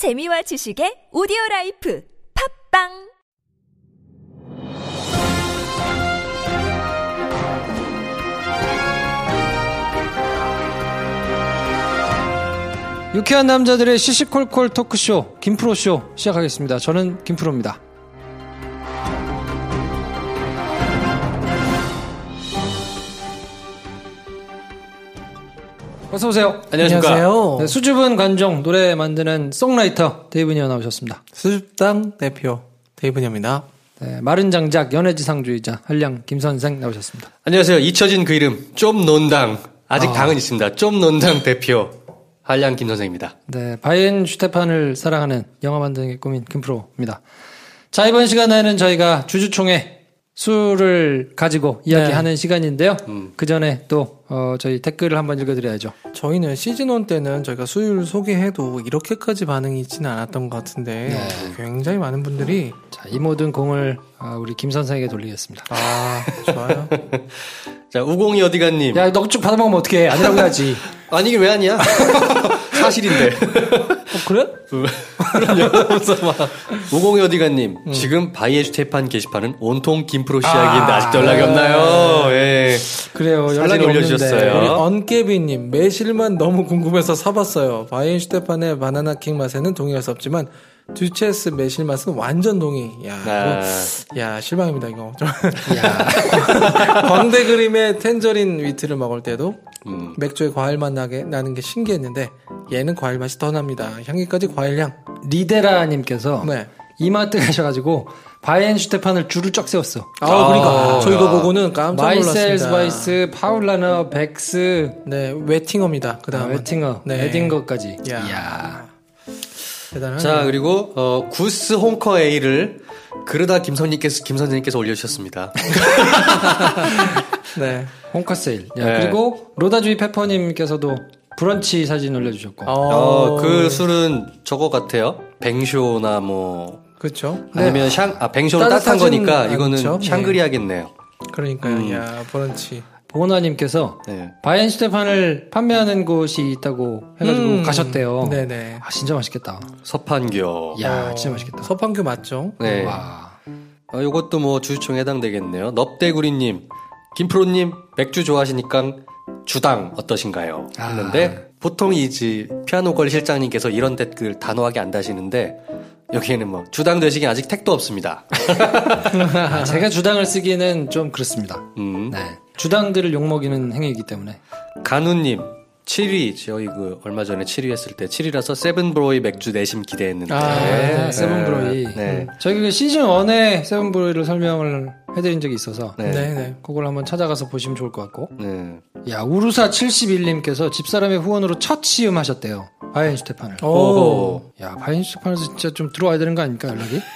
재미와 지식의 오디오 라이프 팟빵 유쾌한 남자들의 시시콜콜 토크쇼 김프로쇼 시작하겠습니다. 저는 김프로입니다. 어서 오세요. 안녕하십니까. 안녕하세요. 네, 수줍은 관종 노래 만드는 송라이터 데이브니 나오셨습니다. 수줍당 대표 데이브니입니다. 네, 마른 장작 연애지상주의자 한량 김선생 나오셨습니다. 안녕하세요. 잊혀진 그 이름 좀 논당 아직 당은 있습니다. 좀 논당 대표 한량 김 선생입니다. 네, 바이엔 슈테판을 사랑하는 영화 만드는 게 꿈인 김프로입니다. 자, 이번 시간에는 저희가 주주총회 술을 가지고 이야기하는 시간인데요. 그 전에 또, 어, 저희 댓글을 한번 읽어드려야죠. 저희는 시즌 1 때는 저희가 수요일 소개해도 이렇게까지 반응이 있지는 않았던 것 같은데 굉장히 많은 분들이 자, 이 모든 공을 어, 우리 김 선생에게 돌리겠습니다. 아 좋아요. 자 우공이 어디가님. 야, 너쭉 받아먹으면 어떡해. 아니라고 해야지. 아니 이게 왜 아니야? 사실인데. 어, 그래? 우공이 어디가님. 음. 지금 바이에 슈테판 게시판은 온통 김프로 시작인데 아, 직도 연락이 없나요? 연락이 올려주셨어요. 우리 언깨비님 매실만 너무 궁금해서 사봤어요. 바이엔슈테판의 바나나 킹 맛에는 동의할 수 없지만 듀체스 매실 맛은 완전 동의. 야, 아. 이거, 야 실망입니다 이거. 좀. 야, 광대 그림의 Tangerine Wheat를 먹을 때도 음. 맥주에 과일 맛 나게 나는 게 신기했는데 얘는 과일 맛이 더 납니다. 향기까지 과일 향. 리데라님께서 네. 이마트 가셔가지고 바이엔 슈테판을 줄을 쫙 세웠어. 아, 그러니까 저 이거 보고는 깜짝 마이셀스 놀랐습니다. 바이스, 파울라너, 백스, 네, 웨팅어입니다. 그 아, 다음 웨팅어, 네. 에딩거까지. 야. 이야. 대단하네. 자 그리고 어, 구스 홍커 A를 그러다 김선님께서 김선생님께서 올려주셨습니다. 네. 홍카 세일. 야, 네. 그리고 로다주의 페퍼님께서도 브런치 사진 올려주셨고. 어, 그 술은 저거 같아요. 뱅쇼나 뭐 그렇죠. 아니면 샹, 아, 뱅쇼는 따뜻한 거니까 이거는 않죠? 샹그리아겠네요. 그러니까요. 음. 야, 브런치. 보나님께서 네. 바이엔 슈테판을 판매하는 곳이 있다고 해가지고 음. 가셨대요. 네네. 아, 진짜 맛있겠다. 서판교. 야, 어, 진짜 맛있겠다. 서판교 맞죠? 네. 와. 어, 요것도 뭐 주주총에 해당되겠네요. 넙대구리님, 김프로님, 맥주 좋아하시니까 주당 어떠신가요? 아. 했는데, 보통 이지 피아노 걸 실장님께서 이런 댓글 단호하게 안 다시는데, 여기에는 뭐, 주당 되시기 아직 택도 없습니다. 아, 제가 주당을 쓰기는 좀 그렇습니다. 음. 네. 주당들을 욕먹이는 행위이기 때문에. 간우님, 7위, 저희 그, 얼마 전에 7위 했을 때, 7위라서 세븐브로이 맥주 내심 기대했는데. 아, 네, 세븐브로이. 네. 저희 그 시즌 1에 세븐브로이를 설명을 해드린 적이 있어서 네. 네, 네. 그걸 한번 찾아가서 보시면 좋을 것 같고. 네. 야, 우루사 71님께서 집사람의 후원으로 첫 시음 하셨대요. 바이엔 슈테판을. 오. 야, 바이엔 슈테판에서 진짜 좀 들어와야 되는 거 아닙니까, 연락이?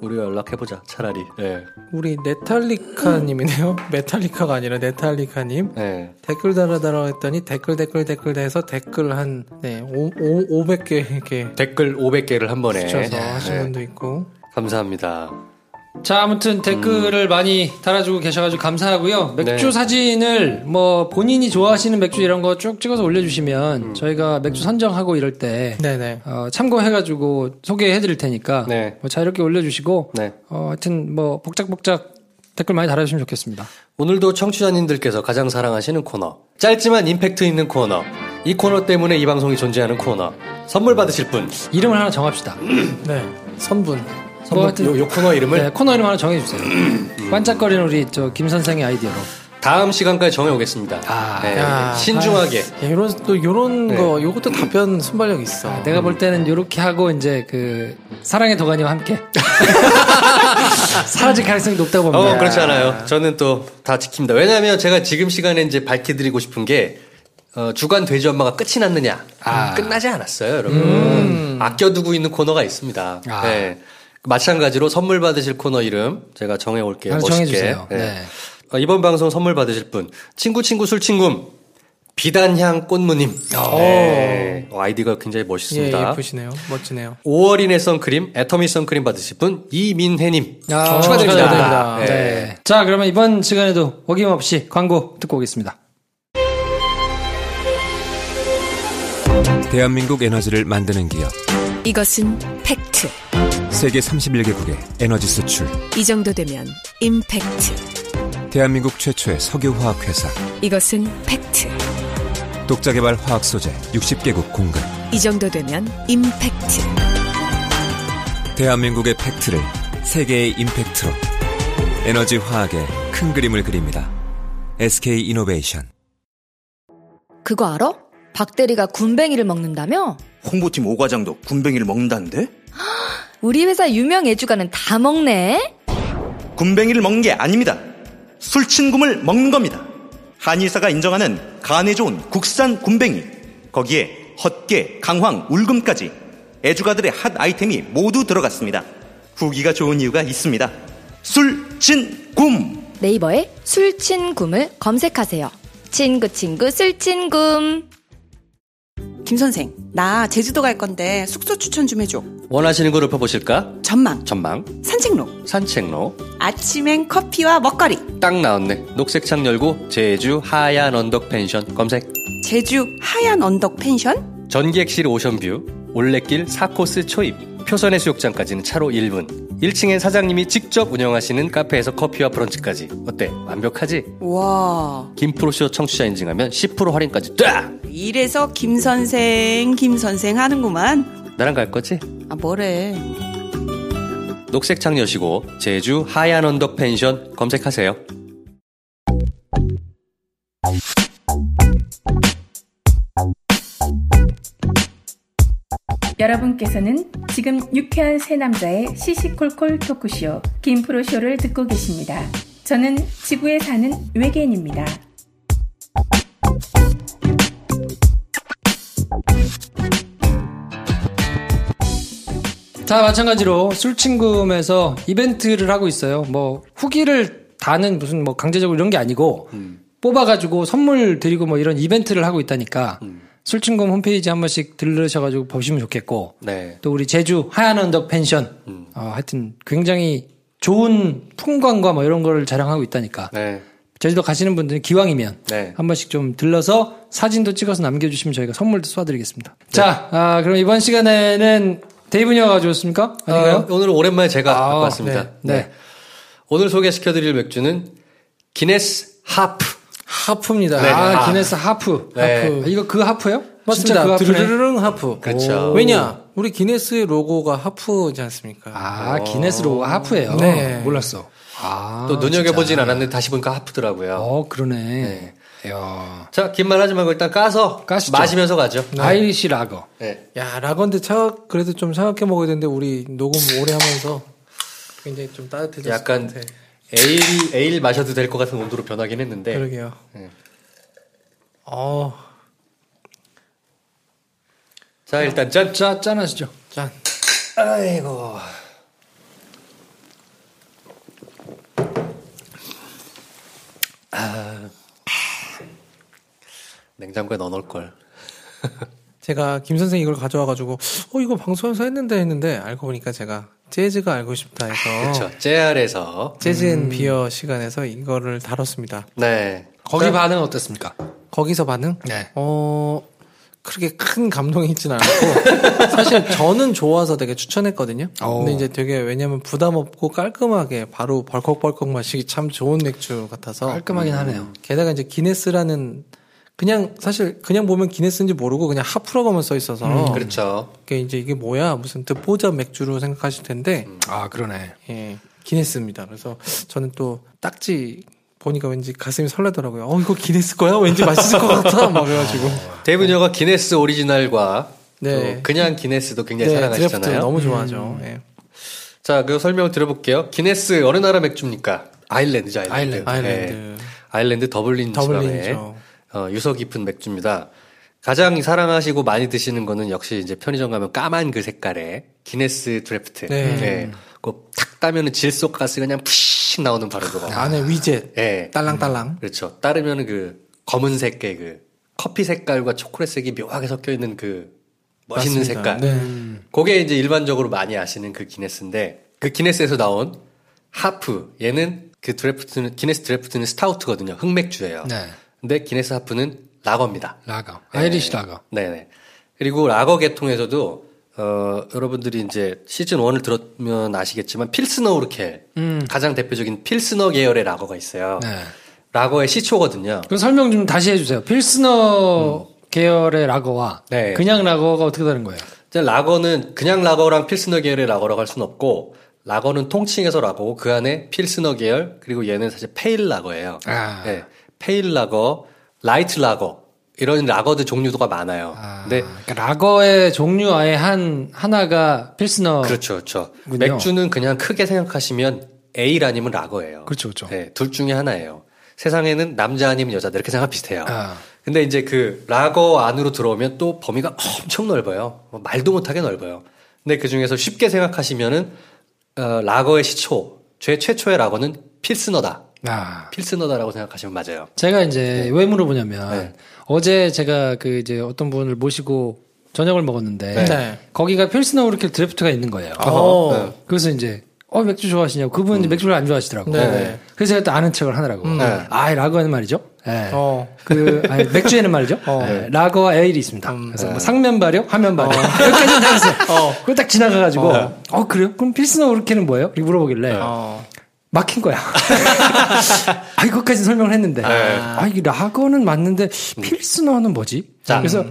우리가 연락해보자, 차라리. 네. 우리 네탈리카님이네요. 메탈리카가 아니라 네탈리카님. 네. 댓글 달아달라 했더니 댓글 댓글 댓글 해서 댓글 한, 네, 오, 오, 500개 이렇게 댓글 500개를 한 번에. 붙여서 하신 네. 분도 있고. 감사합니다. 자, 아무튼 댓글을 많이 달아주고 계셔가지고 감사하고요. 맥주 네. 사진을 뭐 본인이 좋아하시는 맥주 이런 거 쭉 찍어서 올려주시면 저희가 맥주 선정하고 이럴 때 네네. 어, 참고해가지고 소개해드릴 테니까 네. 뭐 자유롭게 올려주시고 네. 어, 하여튼 뭐 복작복작 댓글 많이 달아주시면 좋겠습니다. 오늘도 청취자님들께서 가장 사랑하시는 코너. 짧지만 임팩트 있는 코너. 이 코너 때문에 이 방송이 존재하는 코너. 선물 받으실 분. 이름을 하나 정합시다. 네. 선분. 뭐 요, 요 코너 이름을 네, 코너 이름 하나 정해주세요. 반짝거리는 우리 저 김 선생의 아이디어로. 다음 시간까지 정해오겠습니다. 아, 네. 야. 신중하게. 야, 요런, 또 요런 네. 거, 요것도 답변 순발력 있어. 내가 볼 때는 이렇게 하고 이제 그 사랑의 도가니와 함께 사라질 가능성이 높다고 봅니다. 어, 그렇지 않아요. 저는 또 다 지킵니다. 왜냐하면 제가 지금 시간에 이제 밝혀드리고 싶은 게, 어, 주간 돼지 엄마가 끝이 났느냐. 아. 끝나지 않았어요, 여러분. 아껴두고 있는 코너가 있습니다. 아. 네. 마찬가지로 선물 받으실 코너 이름 제가 정해 올게요. 하나 멋있게. 정해주세요. 네. 네. 어, 이번 방송 선물 받으실 분 친구 친구 술친구 비단향 꽃무님. 네. 어, 아이디가 굉장히 예, 멋있습니다. 예쁘시네요. 멋지네요. 5월인의 선크림, 애터미 선크림 받으실 분 이민혜님 아, 축하드립니다. 축하드립니다. 네. 네. 자, 그러면 이번 시간에도 어김없이 광고 듣고 오겠습니다. 대한민국 에너지를 만드는 기업 이것은 팩트. 세계 31개국의 에너지 수출 이 정도 되면 임팩트. 대한민국 최초의 석유화학 회사 이것은 팩트. 독자 개발 화학 소재 60개국 공급 이 정도 되면 임팩트. 대한민국의 팩트를 세계의 임팩트로 에너지 화학의 큰 그림을 그립니다. SK 이노베이션 그거 알아? 박대리가 군뱅이를 먹는다며? 홍보팀 오과장도 군뱅이를 먹는다는데? 우리 회사 유명 애주가는 다 먹네? 군뱅이를 먹는 게 아닙니다. 술친굼을 먹는 겁니다. 한의사가 인정하는 간에 좋은 국산 군뱅이. 거기에 헛개, 강황, 울금까지 애주가들의 핫 아이템이 모두 들어갔습니다. 후기가 좋은 이유가 있습니다. 술친굼! 네이버에 술친굼을 검색하세요. 친구 친구 술친굼. 김 선생, 나 제주도 갈 건데 숙소 추천 좀 해줘. 원하시는 거 읊어보실까? 전망, 전망, 산책로, 산책로. 아침엔 커피와 먹거리. 딱 나왔네. 녹색 창 열고 제주 하얀 언덕 펜션 검색. 제주 하얀 언덕 펜션? 전기객실 오션뷰, 올레길 4코스 초입, 표선해 수욕장까지는 차로 1분. 1층엔 사장님이 직접 운영하시는 카페에서 커피와 브런치까지. 어때? 완벽하지? 와, 김프로쇼 청취자 인증하면 10% 할인까지 딱! 이래서 김 선생, 김 선생 하는구만. 나랑 갈 거지? 아, 뭐래. 녹색 창 여시고 제주 하얀 언덕 펜션 검색하세요. 여러분께서는 지금 유쾌한 새 남자의 시시콜콜 토크쇼 김프로쇼를 듣고 계십니다. 저는 지구에 사는 외계인입니다. 자, 마찬가지로 술친금에서 이벤트를 하고 있어요. 뭐, 후기를 다는 무슨 뭐 강제적으로 이런 게 아니고, 뽑아가지고 선물 드리고 뭐 이런 이벤트를 하고 있다니까, 술친금 홈페이지 한 번씩 들르셔가지고 보시면 좋겠고, 네. 또 우리 제주 하얀 언덕 펜션, 어, 하여튼 굉장히 좋은 풍광과 뭐 이런 거를 자랑하고 있다니까, 네. 제주도 가시는 분들은 기왕이면 네. 한 번씩 좀 들러서 사진도 찍어서 남겨주시면 저희가 선물도 쏴드리겠습니다. 자, 아, 그럼 이번 시간에는 데이브니가 가져왔습니까? 아닌가요? 어, 오늘은 오랜만에 제가 아, 갖고 왔습니다. 네, 네. 오늘 소개시켜드릴 맥주는 기네스 하프. 하프입니다. 네. 아, 아. 기네스 하프. 네. 하프. 아, 이거 그 하프예요? 진짜 맞습니다. 그. 드르르릉 하프. 그렇죠. 왜냐? 우리 기네스의 로고가 하프지 않습니까? 아, 기네스 로고 하프예요. 네. 몰랐어. 아, 또 눈여겨보진 진짜. 않았는데 다시 보니까 하프더라고요. 어, 그러네. 네. 이야. 자, 긴 말 하지 말고 일단 까서 까시죠. 마시면서 가죠. Irish lager. 네. 야, 라건데 차 그래도 좀 차갑게 먹어야 되는데 우리 녹음 오래 하면서 굉장히 좀 따뜻해졌을 약간 것 같아. 에일, 에일 마셔도 될 것 같은 온도로 변하긴 했는데. 그러게요. 네. 어, 자, 일단 짠! 자, 짠하시죠. 짠. 아이고. 냉장고에 넣어놓을 걸. 제가 김 선생 이걸 가져와가지고 어 이거 방송에서 했는데 했는데 알고 보니까 제가 재즈가 알고 싶다 해서 그렇죠. JR에서. Jazz and Beer 시간에서 이거를 다뤘습니다. 네. 거기 반응 어땠습니까? 거기서 반응? 네. 어 그렇게 큰 감동이 있진 않았고 사실 저는 좋아서 되게 추천했거든요. 오. 근데 이제 되게 왜냐면 부담 없고 깔끔하게 바로 벌컥벌컥 마시기 참 좋은 맥주 같아서 깔끔하긴 하네요. 게다가 이제 기네스라는 그냥 사실 그냥 보면 기네스인지 모르고 그냥 하프라고만 써 있어서 그렇죠. 이게 이제 이게 뭐야 무슨 듣보잡 맥주로 생각하실 텐데 아, 그러네. 예 기네스입니다. 그래서 저는 또 딱지 보니까 왠지 가슴이 설레더라고요. 어 이거 기네스 거야? 왠지 맛있을 것 같아. 막 그래가지고 데이브녀가 기네스 오리지널과 네. 또 그냥 기네스도 굉장히 네, 사랑하시잖아요. 너무 좋아하죠. 예. 자, 그 설명을 드려볼게요. 기네스 어느 나라 맥주입니까? 아일랜드죠, 아일랜드. 아일랜드. 아일랜드. 네. 아일랜드 더블린 더블린이죠. 어, 유서 깊은 맥주입니다. 가장 사랑하시고 많이 드시는 거는 역시 이제 편의점 가면 까만 그 색깔의 기네스 드래프트. 네. 그 탁 따면은 질소 가스 그냥 푸식 나오는 바로 그거. 안에 위젯 예. 딸랑딸랑. 그렇죠. 따르면은 그 검은색의 그 커피 색깔과 초콜릿색이 묘하게 섞여 있는 그 멋있는 맞습니다. 색깔. 네. 그게 이제 일반적으로 많이 아시는 그 기네스인데 그 기네스에서 나온 하프 얘는 그 드래프트는 기네스 드래프트는 스타우트거든요. 흑맥주예요. 네. 근데 기네스 하프는 라거입니다. 라거. Irish lager. 네네. 그리고 라거 계통에서도 어, 여러분들이 이제 시즌 1을 들었면 아시겠지만 필스너 우르켈 가장 대표적인 필스너 계열의 라거가 있어요. 네. 라거의 시초거든요. 그 설명 좀 다시 해주세요. 필스너 계열의 라거와 네. 그냥 라거가 어떻게 다른 거예요? 이제 라거는 그냥 라거랑 필스너 계열의 라거라고 할 수는 없고 라거는 통칭해서 라거고 그 안에 필스너 계열 그리고 얘는 사실 페일 라거예요. 아. 네. pale lager, light lager 이런 라거들 종류도가 많아요. 근데 그러니까 라거의 종류 아예 한 하나가 필스너. 그렇죠, 그렇죠. 군요. 맥주는 그냥 크게 생각하시면 에일 아니면 라거예요. 그렇죠, 그렇죠. 네, 둘 중에 하나예요. 세상에는 남자 아니면 여자 이렇게 생각 비슷해요. 아. 근데 이제 그 라거 안으로 들어오면 또 범위가 엄청 넓어요. 뭐 말도 못하게 넓어요. 근데 그 중에서 쉽게 생각하시면은 어, 라거의 시초, 최 최초의 라거는 필스너다. 아. 필스너다라고 생각하시면 맞아요. 제가 이제 왜 물어보냐면 네. 어제 제가 그 이제 어떤 분을 모시고 저녁을 먹었는데 네. 거기가 필스너 우르켈 드래프트가 있는 거예요. 어. 네. 그래서 이제 어 맥주 좋아하시냐고 그분은 이제 맥주를 안 좋아하시더라고. 네네. 그래서 제가 또 아는 척을 하느라고. 네. 아 라거는 말이죠. 예. 어. 그 아니, 맥주에는 말이죠. 예, 라거와 에일이 있습니다. 그래서 뭐 상면 발효, 하면 발효 여기까지는 다 했어요. 그걸 딱 지나가가지고 어, 그래요? 그럼 필스너 우르켈은 뭐예요? 이렇게 물어보길래 어. 막힌 거야. 아, 이것까지 설명을 했는데. 아, 이 라거는 맞는데, 필스너는 뭐지? 자, 그래서,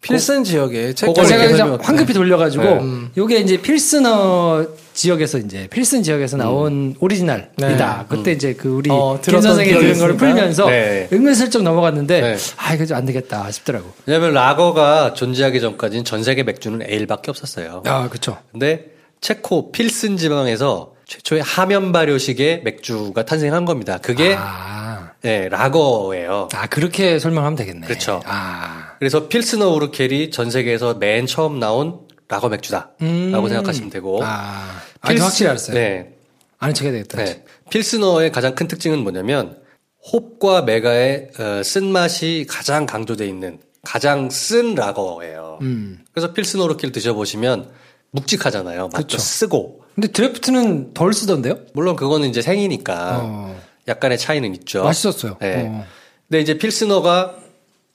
필슨 지역에 책 그걸 제가 이제 설명- 황급히 돌려가지고, 네. 요게 이제 필스너 지역에서 이제, 필슨 지역에서 나온 오리지널이다. 네. 그때 이제 그 우리, 어, 김 선생이 들은 거를. 풀면서, 네. 은근슬쩍 넘어갔는데, 네. 아, 이거 좀 안 되겠다 싶더라고. 왜냐면 라거가 존재하기 전까지는 전 세계 맥주는 에일밖에 없었어요. 아, 그쵸. 근데 체코 필슨 지방에서 최초의 하면 발효식의 맥주가 탄생한 겁니다. 그게 아, 네, 라거예요. 아, 그렇게 설명하면 되겠네. 그렇죠. 아, 그래서 필스너 우르켈이 전 세계에서 맨 처음 나온 라거 맥주다라고 음. 생각하시면 되고. 아, 아, 이거 확실히 알았어요. 네, 아는 척 해야 되겠다. 네. 필스너의 가장 큰 특징은 뭐냐면 홉과 메가의 어, 쓴맛이 가장 강조돼 있는 가장 쓴 라거예요. 음. 그래서 필스너 우르켈 드셔보시면 묵직하잖아요. 맛도 그쵸. 쓰고. 근데 드래프트는 덜 쓰던데요? 물론 그거는 이제 생이니까 어. 약간의 차이는 있죠. 맛있었어요. 네. 어. 근데 이제 필스너가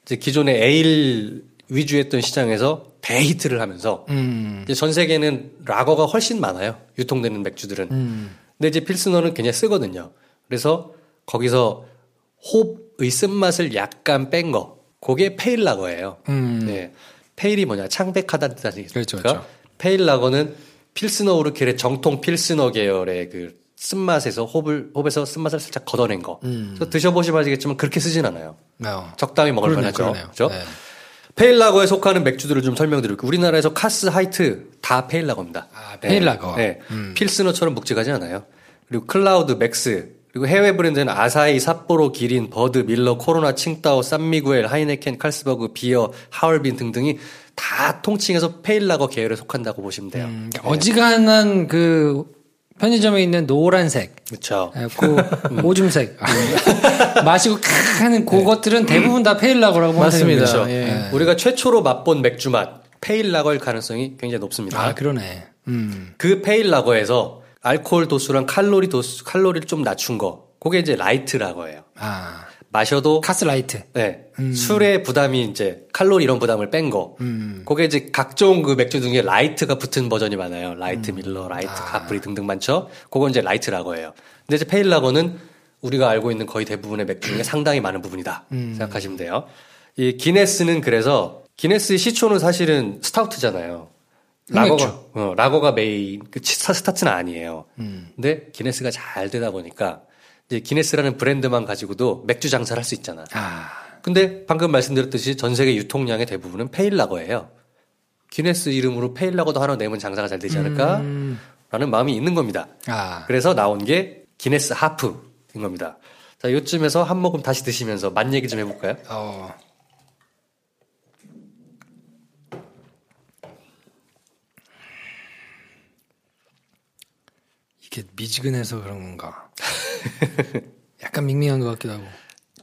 이제 기존의 에일 위주였던 시장에서 대히트를 하면서 음. 이제 전 세계는 라거가 훨씬 많아요. 유통되는 맥주들은. 음. 근데 이제 필스너는 그냥 쓰거든요. 그래서 거기서 홉의 쓴맛을 약간 뺀 거. 그게 페일 라거예요. 음. 네. pale이 뭐냐? 창백하다는 뜻 아니겠습니까? 그렇죠, 그렇죠. pale lager는 필스너 우르켈의 정통 필스너 계열의 그 쓴맛에서 홉을 홉에서 쓴맛을 살짝 걷어낸 거. 그래서 드셔보시면 아시겠지만 그렇게 쓰진 않아요. 어. 적당히 먹을 음. 그러네요, 만하죠. 그러네요. 그죠? 네. pale lager에 속하는 맥주들을 좀 설명드릴게요. 우리나라에서 카스, 하이트 다 pale lager입니다. 아, pale lager. 네. 음. 필스너처럼 묵직하지 않아요. 그리고 클라우드, 맥스, 그리고 해외 브랜드는 아사히, 삿포로, 기린, 버드, 밀러, 코로나, 칭따오, 산미구엘, 하이네켄, 칼스버그, 비어, 하얼빈 등등이 다 통칭해서 pale lager 계열에 속한다고 보시면 돼요. 음, 그러니까 어지간한 그 편의점에 있는 노란색, 그렇죠. 예, 그 오줌색 마시고 칵 하는 그것들은 대부분 다 pale lager라고 보면 맞습니다. 그렇죠. 예. 우리가 최초로 맛본 맥주 맛 pale lager일 가능성이 굉장히 높습니다. 아 그러네. 음. 그 pale lager에서 알코올 도수랑 칼로리 도수, 칼로리를 좀 낮춘 거. 그게 이제 light lager예요. 아 마셔도 카스 라이트. 네. 술의 부담이 이제 칼로리 이런 부담을 뺀 거. 음. 그게 이제 각종 그 맥주 중에 light가 붙은 버전이 많아요. 라이트 밀러, 라이트 아. 카프리 등등 많죠. 그건 이제 light lager예요. 근데 이제 pale lager는 우리가 알고 있는 거의 대부분의 맥주 중에 상당히 많은 부분이다. 음. 생각하시면 돼요. 이 기네스는 그래서 기네스 시초는 사실은 스타우트잖아요. 라거가 어, 라거가 메인 그 치- 스타트는 아니에요. 음. 근데 기네스가 잘 되다 보니까 이제 기네스라는 브랜드만 가지고도 맥주 장사를 할 수 있잖아. 아 근데 방금 말씀드렸듯이 전 세계 유통량의 대부분은 페일라거예요. 기네스 이름으로 페일라거도 하나 내면 장사가 잘 되지 않을까? 라는 마음이 있는 겁니다. 아. 그래서 나온 게 기네스 하프인 겁니다. 자, 요쯤에서 한 모금 다시 드시면서 맛 얘기 좀 해볼까요? 어. 이게 미지근해서 그런 건가? 약간 밍밍한 것 같기도 하고.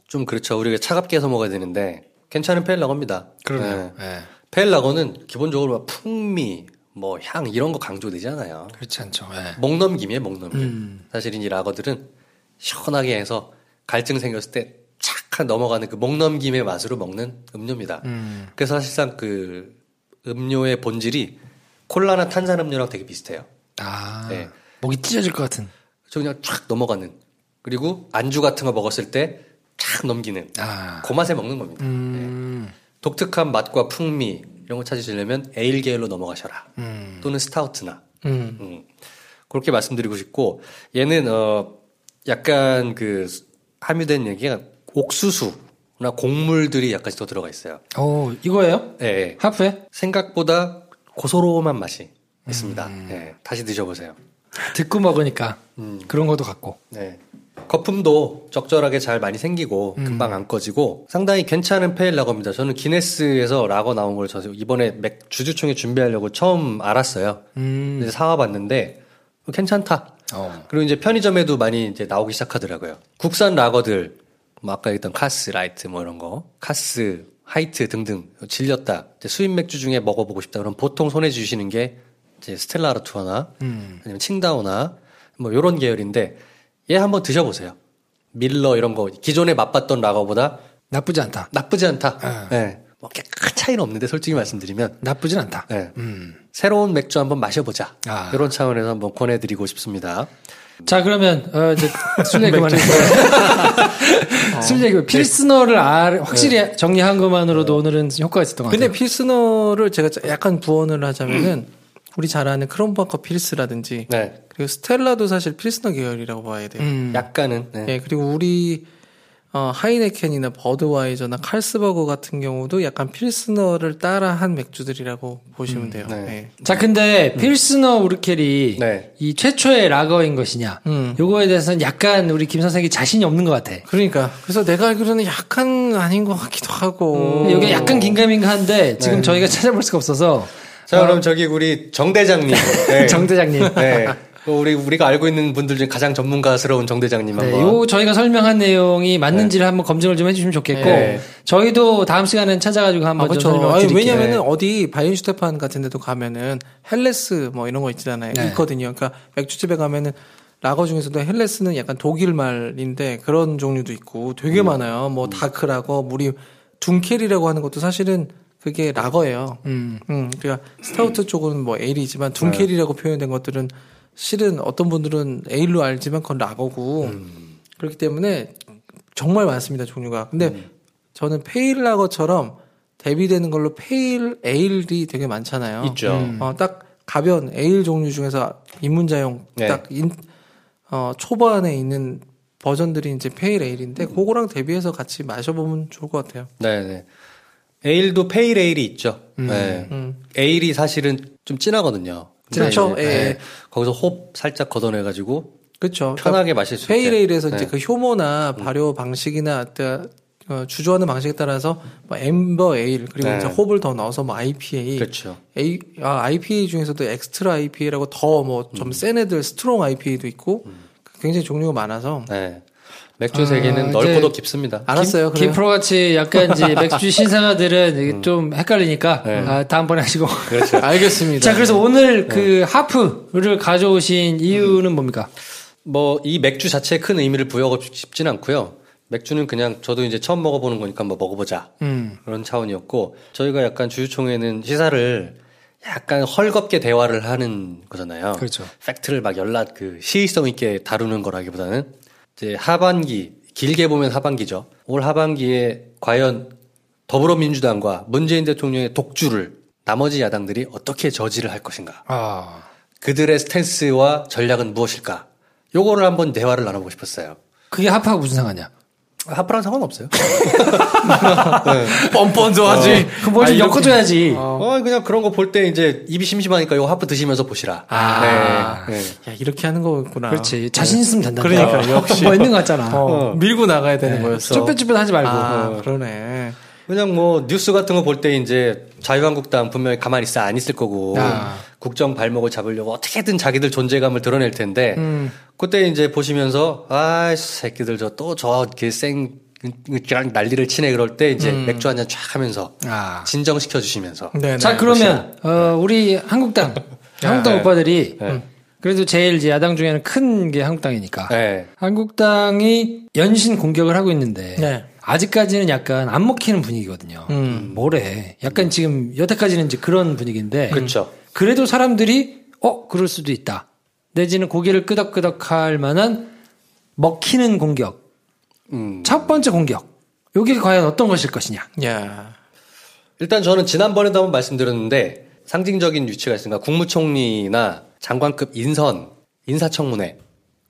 좀 그렇죠. 우리가 차갑게 해서 먹어야 되는데 괜찮은 페일라거입니다. 그러네요. 네. 예. 페일라거는 기본적으로 막 풍미, 뭐 향 이런 거 강조되지 않아요. 그렇지 않죠. 예. 목 넘김이에요, 목 넘김. 음. 사실 이 라거들은 시원하게 해서 갈증 생겼을 때착 넘어가는 그 목 넘김의 맛으로 먹는 음료입니다. 음. 그래서 사실상 그 음료의 본질이 콜라나 탄산음료랑 되게 비슷해요. 아, 네. 목이 찢어질 것 같은. 저 그냥 쫙 넘어가는. 그리고 안주 같은 거 먹었을 때 쫙 넘기는. 아, 그 맛에 먹는 겁니다. 음, 네. 독특한 맛과 풍미 이런 거 찾으시려면 에일 계열로 넘어가셔라. 음. 또는 스타우트나. 음. 음. 그렇게 말씀드리고 싶고 얘는 어 약간 그 함유된 얘기가 옥수수나 곡물들이 약간씩 더 들어가 있어요. 오, 이거예요? 예, 예. 하프에? 생각보다 고소로움한 맛이 있습니다. 음. 예, 다시 드셔보세요. 듣고 먹으니까 음. 그런 것도 같고. 네. 거품도 적절하게 잘 많이 생기고 금방 안 꺼지고 상당히 괜찮은 pale lager입니다. 저는 기네스에서 라거 나온 걸 저 이번에 맥 주주총회 준비하려고 처음 알았어요. 음, 그래서 사와봤는데 괜찮다. 어. 그리고 이제 편의점에도 많이 이제 나오기 시작하더라고요. 국산 라거들, 뭐 아까 얘기했던 카스 라이트 뭐 이런 거, 카스 하이트 등등 질렸다. 이제 수입 맥주 중에 먹어보고 싶다. 그럼 보통 손에 쥐시는 게 이제 스텔라 아르투아나 음. 아니면 칭다오나 뭐 요런 계열인데 얘 한번 드셔보세요. 밀러 이런 거 기존에 맛봤던 라거보다 나쁘지 않다. 나쁘지 않다. 아. 예. 뭐 그렇게 큰 차이는 없는데 솔직히 말씀드리면 나쁘진 않다. 예. 음. 새로운 맥주 한번 마셔보자. 아. 이런 차원에서 한번 권해드리고 싶습니다. 자, 그러면, 어, 이제, 술 얘기 그만해. 술 얘기, 필스너를 알, 확실히 정리한 것만으로도 오늘은 효과가 있었던 것 근데 같아요. 필스너를 제가 약간 부언을 하자면은 우리 잘 아는 크롬바커 필스라든지 네. 그리고 스텔라도 사실 필스너 계열이라고 봐야 돼요. 음. 약간은 네. 예, 그리고 우리 어, 하이네켄이나 버드와이저나 칼스버거 같은 경우도 약간 필스너를 따라한 맥주들이라고 보시면 돼요. 네. 예. 자, 근데, 필스너 우르켈이 네. 이 최초의 라거인 것이냐. 음. 요거에 대해서는 약간 우리 김 선생이 자신이 없는 것 같아. 그러니까 그래서 내가 알기로는 약간 아닌 것 같기도 하고 여기 약간 긴가민가 한데, 지금 저희가 찾아볼 수가 없어서, 자, 그럼 저기 우리 정 대장님. 네. 정 대장님. 네. 우리 우리가 알고 있는 분들 중에 가장 전문가스러운 정 대장님 네, 한번. 요 저희가 설명한 내용이 맞는지를 한번 검증을 좀 해주시면 좋겠고 네. 저희도 다음 시간엔 찾아가지고 한번 아, 좀 그렇죠. 설명을 아니, 드릴게요. 왜냐면은 어디 바이엔슈테판 같은 데도 가면은 Helles 뭐 이런 거 있잖아요. 네. 있거든요. 그러니까 맥주집에 가면은 라거 중에서도 Helles는 약간 독일 말인데 그런 종류도 있고 되게 음. 많아요. 뭐 dark lager, 우리 Dunkel이라고 하는 것도 사실은 그게 라거예요. 음. 음, 그러니까 스타우트 쪽은 뭐 에일이지만 Dunkel이라고 표현된 것들은 실은 어떤 분들은 에일로 알지만 그건 라거고 그렇기 때문에 정말 많습니다 종류가. 근데 저는 pale lager처럼 대비되는 걸로 pale ale이 되게 많잖아요. 있죠. 음. 어, 딱 가벼운 에일 종류 중에서 입문자용 네. 딱 인, 어, 초반에 있는 버전들이 이제 pale ale인데 그거랑 대비해서 같이 마셔보면 좋을 것 같아요. 네, 네. 에일도 pale ale이 있죠. 네. 음. 에일이 사실은 좀 진하거든요. 그렇죠. 네, 예, 네. 예. 거기서 홉 살짝 걷어내가지고 그렇죠. 편하게 마실 수 있게. pale ale에서 이제 네. 그 효모나 발효 방식이나 또, 어, 주조하는 방식에 따라서 뭐 amber ale 그리고 네. 이제 홉을 더 넣어서 뭐 IPA, 그렇죠. A, 아, IPA 중에서도 extra IPA라고 더 뭐 좀 센 애들 strong IPA도 있고 굉장히 종류가 많아서 네. 맥주 세계는 아, 넓고도 이제 깊습니다. 알았어요. 그래요. 김 프로 같이 약간 이제 맥주 신사가들은 이게 좀 헷갈리니까 네. 아, 다음번에 하시고. 그렇죠. 알겠습니다. 자, 그래서 오늘 그 하프를 가져오신 이유는 뭡니까? 뭐 이 맥주 자체에 큰 의미를 부여하고 싶지는 않고요. 맥주는 그냥 저도 이제 처음 먹어보는 거니까 한번 먹어보자 음. 그런 차원이었고 저희가 약간 주주총회는 시사를 약간 헐겁게 대화를 하는 거잖아요. 그렇죠. 팩트를 막 연락 그 시의성 있게 다루는 거라기보다는 이제 하반기 길게 보면 하반기죠. 올 하반기에 과연 더불어민주당과 문재인 대통령의 독주를 나머지 야당들이 어떻게 저지를 할 것인가? 아. 그들의 스탠스와 전략은 무엇일까? 요거를 한번 대화를 나눠보고 싶었어요. 그게 하프하고 무슨 상관이야? 하프랑 상관없어요. 뻔뻔하지. 그뭘좀 엮어줘야지. 어, 그냥 그런 거 볼 때 이제 입이 심심하니까 요 하프 드시면서 보시라. 아. 네. 네. 야 이렇게 하는 거구나. 그렇지. 자신 있으면 된다. 그러니까, 역시. 뭐 있는 것 같잖아. 어, 밀고 나가야 되는 거였어. 쭈뼛쭈뼛 하지 말고. 아, 그러네. 그냥 뭐 뉴스 같은 거 볼 때 이제 자유한국당 분명히 가만히 있어 안 있을 거고 아. 국정 발목을 잡으려고 어떻게든 자기들 존재감을 드러낼 텐데 음. 그때 이제 보시면서 아 새끼들 저 또 저생 난리를 치네 그럴 때 이제 맥주 한 잔 쫙 하면서 아. 진정시켜 주시면서 네, 자, 네. 그러면, 어, 우리 한국당, 한국당 네. 오빠들이, 네. 음, 그래도 제일 이제 야당 중에는 큰 게 한국당이니까. 네. 한국당이 연신 공격을 하고 있는데, 네. 아직까지는 약간 안 먹히는 분위기거든요. 음. 뭐래. 약간 지금 여태까지는 이제 그런 분위기인데. 그렇죠. 그래도 사람들이 어 그럴 수도 있다. 내지는 고개를 끄덕끄덕할 만한 먹히는 공격. 음. 첫 번째 공격. 요게 과연 어떤 것일 것이냐. 야. 일단 저는 지난번에도 한번 말씀드렸는데 상징적인 위치가 있으니까 국무총리나 장관급 인선, 인사청문회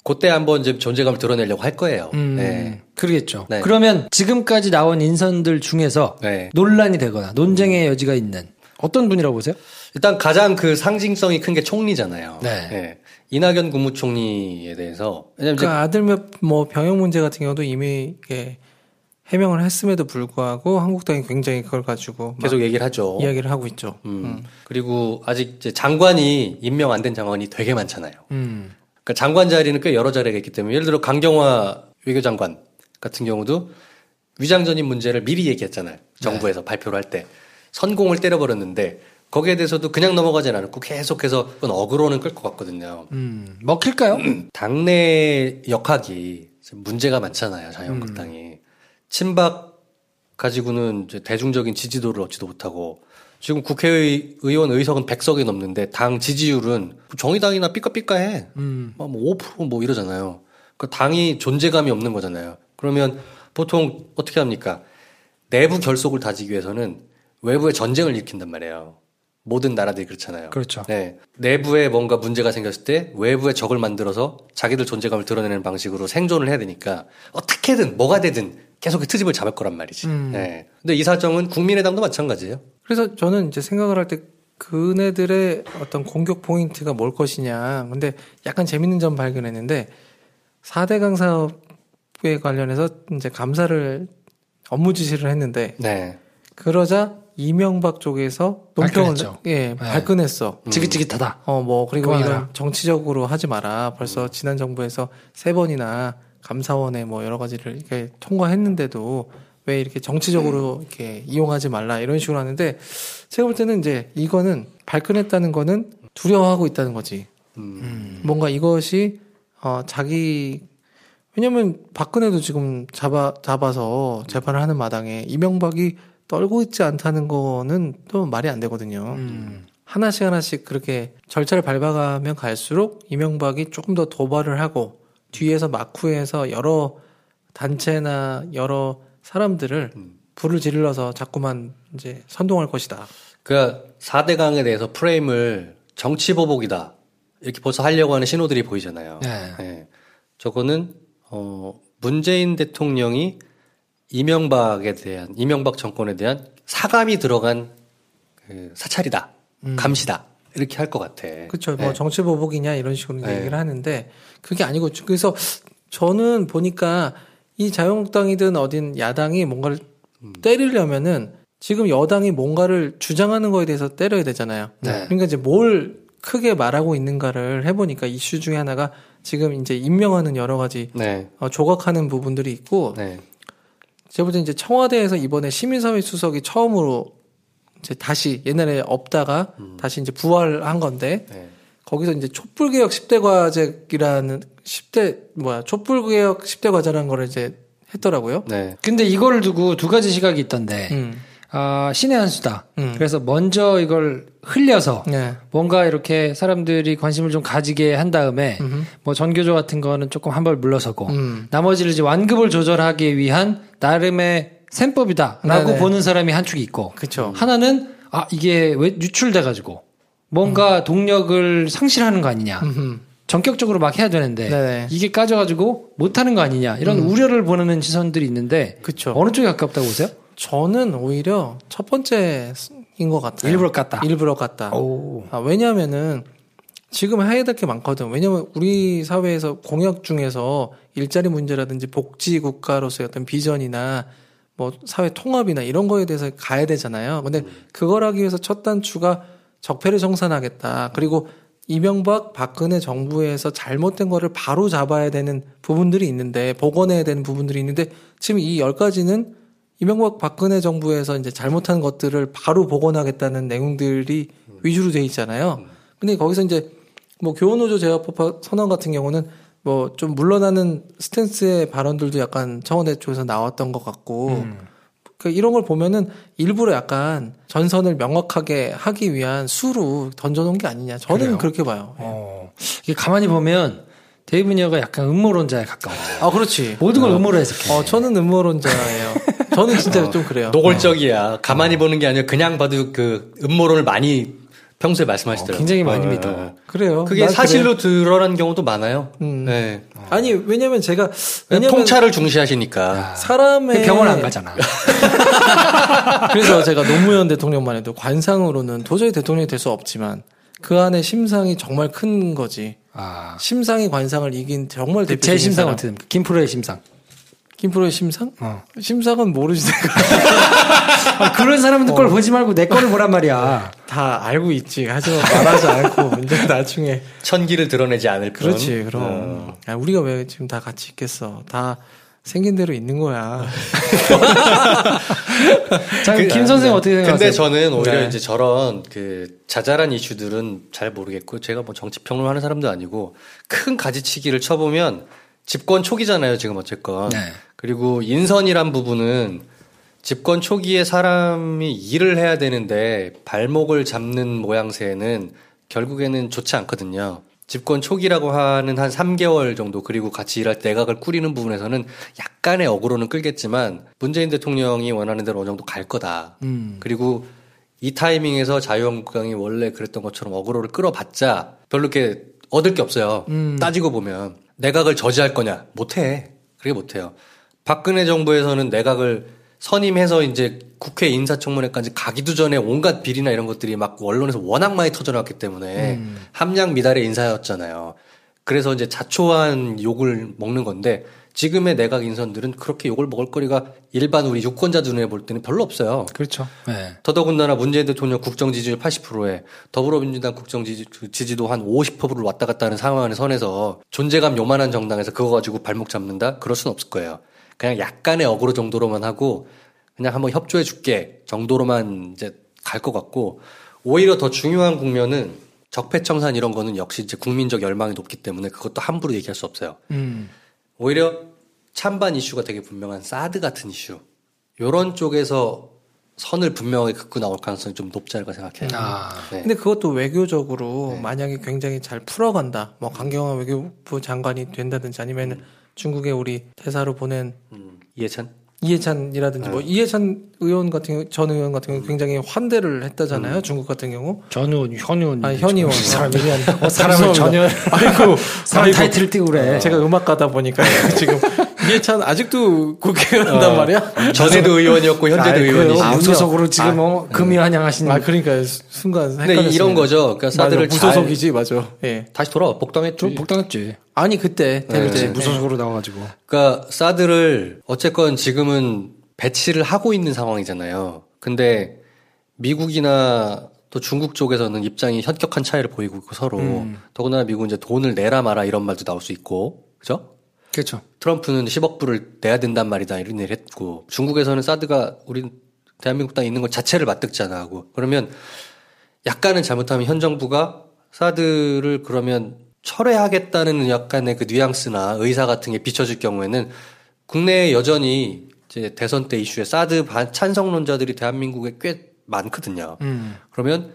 그때 한번 이제 존재감을 드러내려고 할 거예요. 음, 네. 그러겠죠. 네. 그러면 지금까지 나온 인선들 중에서 네. 논란이 되거나 논쟁의 여지가 있는 어떤 분이라고 보세요? 일단 가장 그 상징성이 큰 게 총리잖아요. 네. 이낙연 국무총리에 대해서 왜냐면 그 아들 몇뭐 병역 문제 같은 경우도 이미 이게 해명을 했음에도 불구하고 한국당이 굉장히 그걸 가지고 막 계속 얘기를 하죠. 이야기를 하고 있죠. 음. 그리고 아직 이제 장관이 임명 안 된 장관이 되게 많잖아요. 음. 그러니까 장관 자리는 꽤 여러 자리가 있기 때문에 예를 들어 강경화 외교장관 같은 경우도 위장전입 문제를 미리 얘기했잖아요. 정부에서 발표를 할 때 선공을 때려버렸는데 거기에 대해서도 그냥 넘어가진 않았고 계속해서 그건 어그로는 끌 것 같거든요. 음, 먹힐까요? 당내 역학이 문제가 많잖아요. 자유한국당이 친박 가지고는 이제 대중적인 지지도를 얻지도 못하고 지금 국회의원 의석은 100석이 넘는데 당 지지율은 정의당이나 삐까삐까해. 음. 뭐 5%뭐 이러잖아요. 그 당이 존재감이 없는 거잖아요. 그러면 보통 어떻게 합니까? 내부 결속을 다지기 위해서는 외부에 전쟁을 일으킨단 말이에요. 모든 나라들이 그렇잖아요. 그렇죠. 네. 내부에 뭔가 문제가 생겼을 때 외부에 적을 만들어서 자기들 존재감을 드러내는 방식으로 생존을 해야 되니까 어떻게든 뭐가 되든 계속 그 트집을 잡을 거란 말이지. 음. 네. 근데 이 사정은 국민의당도 마찬가지예요. 그래서 저는 이제 생각을 할 때 그네들의 어떤 공격 포인트가 뭘 것이냐. 근데 약간 재밌는 점 발견했는데 4대강 사업에 관련해서 이제 감사를 업무 지시를 했는데 네. 그러자 이명박 쪽에서 논평을 발끈했죠. 예, 네. 발끈했어. 지긋지긋하다. 어, 뭐, 그리고 그만하라. 이건 정치적으로 하지 마라. 벌써 지난 정부에서 세 번이나 감사원에 뭐 여러 가지를 이렇게 통과했는데도 왜 이렇게 정치적으로 이렇게 이용하지 말라 이런 식으로 하는데 제가 볼 때는 이제 이거는 발끈했다는 거는 두려워하고 있다는 거지. 음. 뭔가 이것이 어 자기 왜냐면 박근혜도 지금 잡아 잡아서 재판을 하는 마당에 이명박이 떨고 있지 않다는 거는 또 말이 안 되거든요. 음. 하나씩 하나씩 그렇게 절차를 밟아가면 갈수록 이명박이 조금 더 도발을 하고 뒤에서 마쿠에서 여러 단체나 여러 사람들을 불을 지르러서 자꾸만 이제 선동할 것이다. 그러니까 4대 강에 대해서 프레임을 정치 보복이다. 이렇게 벌써 하려고 하는 신호들이 보이잖아요. 네. 저거는 어 문재인 대통령이 이명박에 대한 이명박 정권에 대한 사감이 들어간 그 사찰이다. 감시다. 이렇게 할 것 같아. 그렇죠. 네. 뭐 정치 보복이냐 이런 식으로 네. 얘기를 하는데 그게 아니고 그래서 저는 보니까 이 자유한국당이든 어딘 야당이 뭔가를 음. 때리려면은 지금 여당이 뭔가를 주장하는 거에 대해서 때려야 되잖아요. 네. 그러니까 이제 뭘 크게 말하고 있는가를 해보니까 이슈 중에 하나가 지금 이제 임명하는 여러 가지 네. 어, 조각하는 부분들이 있고 네. 제가 볼때 이제 청와대에서 이번에 시민사회 수석이 처음으로 이제 다시 옛날에 없다가 다시 이제 부활한 건데 네. 거기서 이제 촛불개혁 10대 과제라는 10대 뭐야 촛불개혁 10대 과제라는 거를 이제 했더라고요. 네. 근데 이거를 두고 두 가지 시각이 있던데, 음. 아, 신의 한 수다. 음. 그래서 먼저 이걸 흘려서 네. 뭔가 이렇게 사람들이 관심을 좀 가지게 한 다음에 음흠. 뭐 전교조 같은 거는 조금 한 발 물러서고 음. 나머지를 이제 완급을 조절하기 위한 나름의 셈법이다라고 네네. 보는 사람이 한 축이 있고 그쵸. 하나는 아 이게 왜 유출돼 가지고 뭔가 동력을 상실하는 거 아니냐 음흠. 전격적으로 막 해야 되는데 네네. 이게 까져가지고 못하는 거 아니냐 이런 우려를 보내는 시선들이 있는데 그쵸. 어느 쪽에 가깝다고 보세요? 저는 오히려 첫 번째인 것 같아요. 일부러 깠다. 일부러 깠다. 오. 아, 왜냐하면은 지금 해야 될 게 많거든. 왜냐면 우리 사회에서 공약 중에서 일자리 문제라든지 복지 국가로서의 어떤 비전이나 뭐 사회 통합이나 이런 거에 대해서 가야 되잖아요. 근데 그걸 하기 위해서 첫 단추가 적폐를 청산하겠다. 그리고 이명박 박근혜 정부에서 잘못된 거를 바로 잡아야 되는 부분들이 있는데 복원해야 되는 부분들이 있는데 지금 이 열 가지는 이명박 박근혜 정부에서 이제 잘못한 것들을 바로 복원하겠다는 내용들이 위주로 돼 있잖아요. 근데 거기서 이제 뭐 교원노조 제어법 선언 같은 경우는 뭐 좀 물러나는 스탠스의 발언들도 약간 청와대 쪽에서 나왔던 것 같고 음. 그 이런 걸 보면은 일부러 약간 전선을 명확하게 하기 위한 수로 던져놓은 게 아니냐 저는 그래요? 그렇게 봐요. 어, 이게 가만히 보면 데이브 니어가 약간 음모론자에 가까워. 아 그렇지. 모든 걸 음모로 해석해. 어 저는 음모론자예요. 저는 진짜 좀 그래요. 노골적이야. 가만히 보는 게 아니라 그냥 봐도 그 음모론을 많이 평소에 말씀하시더라고요. 굉장히 많이 어, 믿어. 어, 어. 그래요. 그게 난 사실로 드러난 경우도 많아요. 음. 네. 그래요. 아니 왜냐면 제가 왜냐면 통찰을 중시하시니까. 사람의 병원 안 가잖아. 그래서 제가 노무현 대통령만 해도 관상으로는 도저히 대통령이 될 수 없지만 그 안에 심상이 정말 큰 거지. 아. 심상이 관상을 이긴 정말 대표 제 심상 됩니까? 김프로의 심상. 김프로의 심상? 어. 심상은 모르지 내가 아, 그런 사람들 걸 보지 말고 내 거를 보란 말이야. 다 알고 있지. 하지만 말하지 않고 이제 나중에 천기를 드러내지 않을 뿐. 그렇지 그럼 어. 야, 우리가 왜 지금 다 같이 있겠어? 다 생긴 대로 있는 거야. 자, 그- 김 선생 어떻게 생각하세요? 근데 저는 오히려 네. 이제 저런 그 자잘한 이슈들은 잘 모르겠고 제가 뭐 정치 평론 하는 사람도 아니고 큰 가지치기를 쳐보면 집권 초기잖아요 지금 어쨌건 네. 그리고 인선이란 부분은 집권 초기에 사람이 일을 해야 되는데 발목을 잡는 모양새는 결국에는 좋지 않거든요. 집권 초기라고 하는 한 3개월 정도 그리고 같이 일할 때 내각을 꾸리는 부분에서는 약간의 어그로는 끌겠지만 문재인 대통령이 원하는 대로 어느 정도 갈 거다. 음. 그리고 이 타이밍에서 자유한국당이 원래 그랬던 것처럼 어그로를 끌어봤자 별로 이렇게 얻을 게 없어요. 음. 따지고 보면 내각을 저지할 거냐? 못해. 그게 못해요. 박근혜 정부에서는 내각을 선임해서 이제 국회 인사청문회까지 가기도 전에 온갖 비리나 이런 것들이 막 언론에서 워낙 많이 터져나왔기 때문에 함량 미달의 인사였잖아요. 그래서 이제 자초한 욕을 먹는 건데 지금의 내각 인선들은 그렇게 욕을 먹을 거리가 일반 우리 유권자 눈에 볼 때는 별로 없어요. 그렇죠. 네. 더더군다나 문재인 대통령 국정 지지율 80%에 더불어민주당 국정 지지, 지지도 한 50%를 왔다 갔다 하는 상황 안에 선에서 존재감 요만한 정당에서 그거 가지고 발목 잡는다? 그럴 수는 없을 거예요. 그냥 약간의 어그로 정도로만 하고 그냥 한번 협조해 줄게 정도로만 이제 갈 것 같고 오히려 더 중요한 국면은 적폐청산 이런 거는 역시 이제 국민적 열망이 높기 때문에 그것도 함부로 얘기할 수 없어요. 음. 오히려 찬반 이슈가 되게 분명한 사드 같은 이슈. 요런 쪽에서 선을 분명하게 긋고 나올 가능성이 좀 높지 않을까 생각해요. 아. 네. 근데 그것도 외교적으로 네. 만약에 굉장히 잘 풀어간다. 뭐 강경화 외교부 장관이 된다든지 아니면 중국에 우리 대사로 보낸 음, 이해찬? 이해찬이라든지 뭐 이해찬 의원 같은 경우 전 의원 같은 경우 굉장히 환대를 했다잖아요. 중국 같은 경우. 전 의원, 현 의원. 아니 현 의원 사람이 미안. 어, 사람을 전혀 아이고 사람 아이고. 타이틀을 띄고 그래. 제가 음악가다 보니까 지금 이해찬 아직도 국회의원 한단 말이야. 전에도 의원이었고 현재도. 아, 무소속으로 지금 아, 뭐 금이 환영하시는. 아 그러니까 순간 근데 헷갈렸어요. 이런 거죠. 그러니까 맞아, 사드를 잘 무소속이지 맞아. 예. 다시 돌아와 복당했죠. 좀 복당했지. 아니 그때 될 네. 때 무소속으로 나와 가지고. 그러니까 사드를 어쨌건 지금은 배치를 하고 있는 상황이잖아요. 근데 미국이나 또 중국 쪽에서는 입장이 현격한 차이를 보이고 있고 서로 음. 더군다나 미국은 이제 돈을 내라 마라 이런 말도 나올 수 있고 그죠? 그렇죠. 트럼프는 10억 불을 내야 된단 말이다 이런 얘기를 했고 중국에서는 사드가 우리 대한민국 땅에 있는 것 자체를 맞득지 않아 하고 그러면 약간은 잘못하면 현 정부가 사드를 그러면 철회하겠다는 약간의 그 뉘앙스나 의사 같은 게 비춰질 경우에는 국내에 여전히 이제 대선 때 이슈에 사드 반 찬성론자들이 대한민국에 꽤 많거든요. 음. 그러면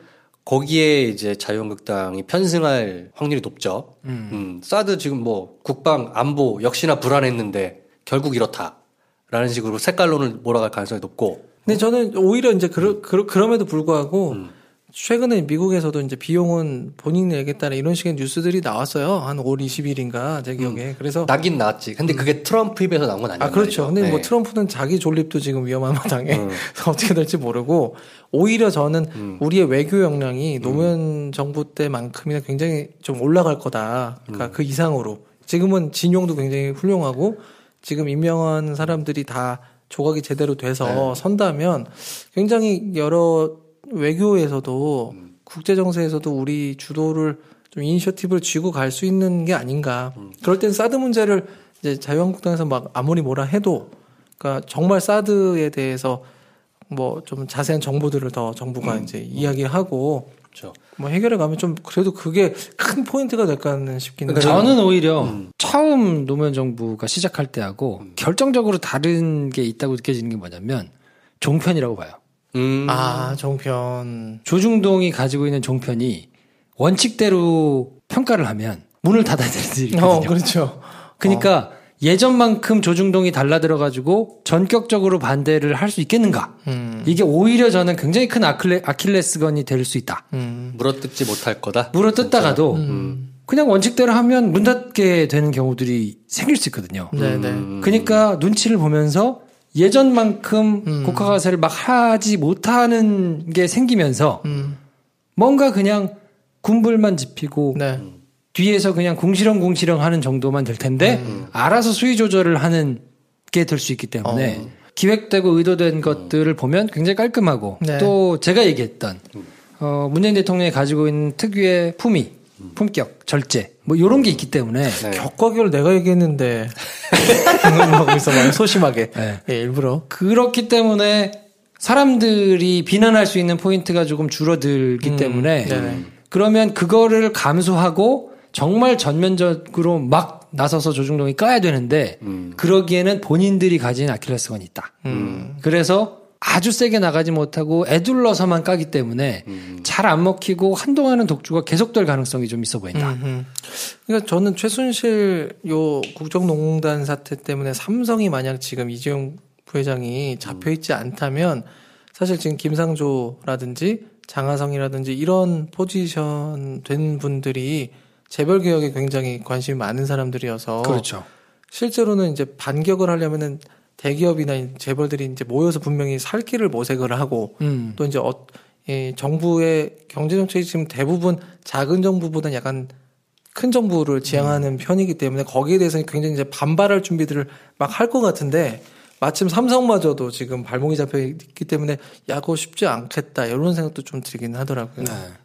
거기에 이제 자유한국당이 편승할 확률이 높죠. 음, 사드 지금 뭐 국방 안보 역시나 불안했는데 결국 이렇다라는 식으로 색깔론을 몰아갈 가능성이 높고. 근데 저는 오히려 이제 그러, 그러, 그럼에도 불구하고 음. 최근에 미국에서도 이제 비용은 본인이 내겠다는 이런 식의 뉴스들이 나왔어요. 한 5월 20일인가 제 기억에. 그래서 나긴 나왔지. 근데 그게 트럼프 입에서 나온 건 아니에요. 아 그렇죠. 근데 뭐 트럼프는 자기 존립도 지금 위험한 마당에 음. 어떻게 될지 모르고 오히려 저는 음. 우리의 외교 역량이 노무현 정부 때만큼이나 굉장히 좀 올라갈 거다. 그러니까 음. 그 이상으로 지금은 진용도 굉장히 훌륭하고 지금 임명한 사람들이 다 조각이 제대로 돼서 네. 선다면 굉장히 여러 외교에서도 음. 국제 정세에서도 우리 주도를 좀 이니셔티브를 쥐고 갈 수 있는 게 아닌가. 음. 그럴 땐 사드 문제를 이제 자유한국당에서 막 아무리 뭐라 해도 그러니까 정말 사드에 대해서 뭐 좀 자세한 정보들을 더 정부가 음. 이제 이야기하고 그렇죠. 뭐 해결해 가면 좀 그래도 그게 큰 포인트가 될까는 싶기는 해요. 저는 오히려 음. 처음 노무현 정부가 시작할 때하고 결정적으로 다른 게 있다고 느껴지는 게 뭐냐면 종편이라고 봐요. 음. 아 정편 조중동이 가지고 있는 종편이 원칙대로 평가를 하면 문을 닫아야 되는 일이 있거든요. 어 그렇죠. 그러니까 예전만큼 조중동이 달라들어가지고 전격적으로 반대를 할 수 있겠는가? 음. 이게 오히려 저는 굉장히 큰 아킬레, 아킬레스건이 될 수 있다. 음. 물어뜯지 못할 거다. 물어 뜯다가도 음. 그냥 원칙대로 하면 문 닫게 되는 경우들이 생길 수 있거든요. 네네. 음. 그러니까 눈치를 보면서 예전만큼 음. 국가가세를 막 하지 못하는 게 생기면서 음. 뭔가 그냥 군불만 지피고 네. 뒤에서 그냥 궁시렁궁시렁 하는 정도만 될 텐데 음. 알아서 수위 조절을 하는 게 될 수 있기 때문에 기획되고 의도된 것들을 보면 굉장히 깔끔하고 네. 또 제가 얘기했던 어, 문재인 대통령이 가지고 있는 특유의 품위, 품격, 절제 뭐 이런 게 있기 때문에 네. 격과기를 내가 얘기했는데 하고 있어 막 소심하게 네. 예, 일부러 그렇기 때문에 사람들이 비난할 수 있는 포인트가 조금 줄어들기 음, 때문에 네네. 그러면 그거를 감수하고 정말 전면적으로 막 나서서 조중동이 까야 되는데 음. 그러기에는 본인들이 가진 아킬레스건이 있다. 음. 그래서 아주 세게 나가지 못하고 애둘러서만 까기 때문에 음. 잘안 먹히고 한동안은 독주가 계속될 가능성이 좀 있어 보인다. 음, 음. 그러니까 저는 최순실 요 국정농단 사태 때문에 삼성이 만약 지금 이재용 부회장이 잡혀 있지 않다면 사실 지금 김상조라든지 장하성이라든지 이런 포지션 된 분들이 재벌 개혁에 굉장히 관심이 많은 사람들이어서 그렇죠. 실제로는 이제 반격을 하려면은 대기업이나 재벌들이 이제 모여서 분명히 살 길을 모색을 하고 음. 또 이제 어, 예, 정부의 경제 정책이 지금 대부분 작은 정부보다는 약간 큰 정부를 지향하는 편이기 때문에 거기에 대해서는 굉장히 이제 반발할 준비들을 막 할 것 같은데 마침 삼성마저도 지금 발목이 잡혀 있기 때문에 야고 쉽지 않겠다 이런 생각도 좀 들긴 하더라고요.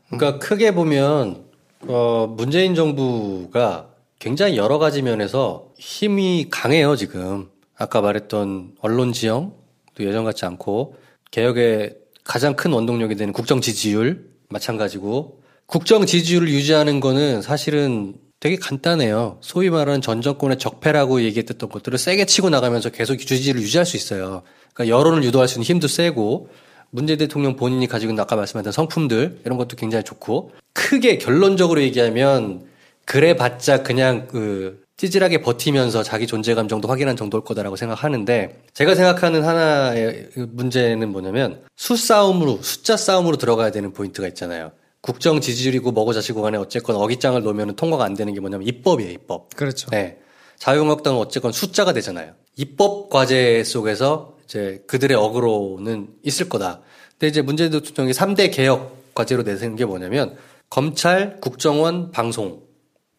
그러니까 크게 보면 어, 문재인 정부가 굉장히 여러 가지 면에서 힘이 강해요 지금. 아까 말했던 언론 지형 또 예전 같지 않고 개혁의 가장 큰 원동력이 되는 국정 지지율 마찬가지고 국정 지지율을 유지하는 거는 사실은 되게 간단해요. 소위 말하는 전 정권의 적폐라고 얘기했던 것들을 세게 치고 나가면서 계속 지지를 유지할 수 있어요. 그러니까 여론을 유도할 수 있는 힘도 세고 문재 대통령 본인이 가지고 있는 아까 말씀하신 성품들 이런 것도 굉장히 좋고 크게 결론적으로 얘기하면 그래봤자 그냥 그 찌질하게 버티면서 자기 존재 감 정도 확인한 정도일 거다라고 생각하는데 제가 생각하는 하나의 문제는 뭐냐면 수싸움으로 숫자 싸움으로 들어가야 되는 포인트가 있잖아요. 국정 지지율이고 뭐고 자시고 간에 어쨌건 어깃장을 놓으면 통과가 안 되는 게 뭐냐면 입법이에요, 입법. 그렇죠. 네. 자유한국당은 어쨌건 숫자가 되잖아요. 입법 과제 속에서 이제 그들의 어그로는 있을 거다. 근데 이제 문재인 대통령이 3대 개혁 과제로 내세운 게 뭐냐면 검찰, 국정원, 방송,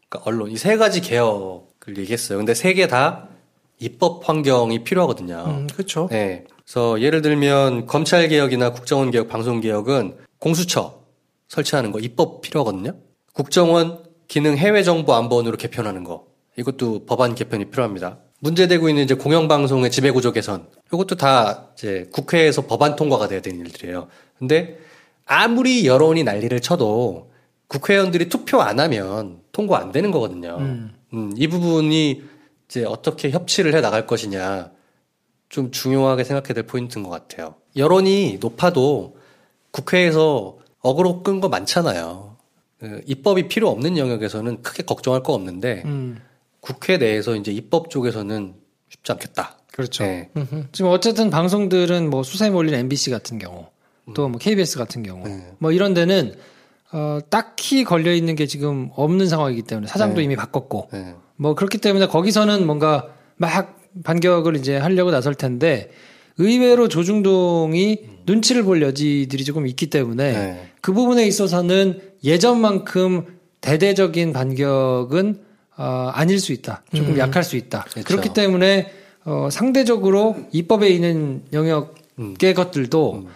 그러니까 언론 이 세 가지 개혁 을 얘기했어요. 근데 세 개 다 입법 환경이 필요하거든요. 음, 그렇죠. 네. 그래서 예를 들면 검찰 개혁이나 국정원 개혁, 방송 개혁은 공수처 설치하는 거 입법 필요하거든요. 국정원 기능 해외 정보 안본으로 개편하는 거 이것도 법안 개편이 필요합니다. 문제되고 있는 이제 공영방송의 지배구조 개선 이것도 다 이제 국회에서 법안 통과가 돼야 되는 일들이에요. 근데 아무리 여론이 난리를 쳐도 국회의원들이 투표 안 하면 통과 안 되는 거거든요. 음, 이 부분이 이제 어떻게 협치를 해 나갈 것이냐 좀 중요하게 생각해야 될 포인트인 것 같아요. 여론이 높아도 국회에서 어그로 끈 거 많잖아요. 그 입법이 필요 없는 영역에서는 크게 걱정할 거 없는데 음. 국회 내에서 이제 입법 쪽에서는 쉽지 않겠다. 그렇죠. 네. 지금 어쨌든 방송들은 뭐 수사에 몰린 MBC 같은 경우 또 뭐 KBS 같은 경우 네. 뭐 이런 데는 어, 딱히 걸려 있는 게 지금 없는 상황이기 때문에 사장도 네. 이미 바꿨고 네. 뭐 그렇기 때문에 거기서는 뭔가 막 반격을 이제 하려고 나설 텐데 의외로 조중동이 눈치를 볼 여지들이 조금 있기 때문에 네. 그 부분에 있어서는 예전만큼 대대적인 반격은 어, 아닐 수 있다. 조금 음. 약할 수 있다. 그렇죠. 그렇기 때문에 어, 상대적으로 입법에 있는 영역의 음. 것들도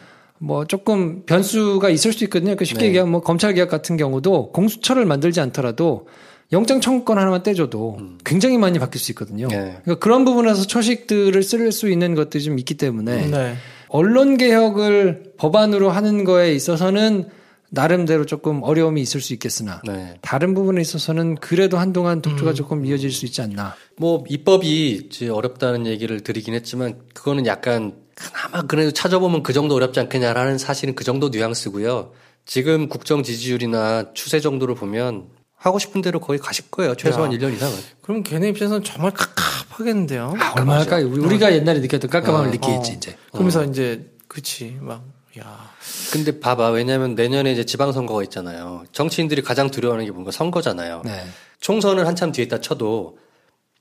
뭐 조금 변수가 있을 수 있거든요. 그러니까 쉽게 네. 얘기하면 뭐 검찰 개혁 같은 경우도 공수처를 만들지 않더라도 영장 청구권 하나만 떼줘도 굉장히 많이 바뀔 수 있거든요. 음. 네. 그러니까 그런 부분에서 초식들을 쓸 수 있는 것들이 좀 있기 때문에 네. 언론 개혁을 법안으로 하는 거에 있어서는 나름대로 조금 어려움이 있을 수 있겠으나 네. 다른 부분에 있어서는 그래도 한동안 독주가 조금 이어질 수 있지 않나. 뭐 입법이 이제 어렵다는 얘기를 드리긴 했지만 그거는 약간 그나마 그래도 찾아보면 그 정도 어렵지 않겠냐라는 사실은 그 정도 뉘앙스고요. 지금 국정 지지율이나 추세 정도를 보면 하고 싶은 대로 거의 가실 거예요. 최소한 야. 1년 이상은. 그럼 걔네 입장에서는 정말 깝깝하겠는데요. 아, 얼마나 까 우리가 옛날에 느꼈던 깜깜함을 어, 느끼겠지 어. 이제. 그러면서 이제 그치 막 야. 근데 봐봐. 왜냐하면 내년에 이제 지방선거가 있잖아요. 정치인들이 가장 두려워하는 게 뭔가 선거잖아요. 네. 총선은 한참 뒤에 있다 쳐도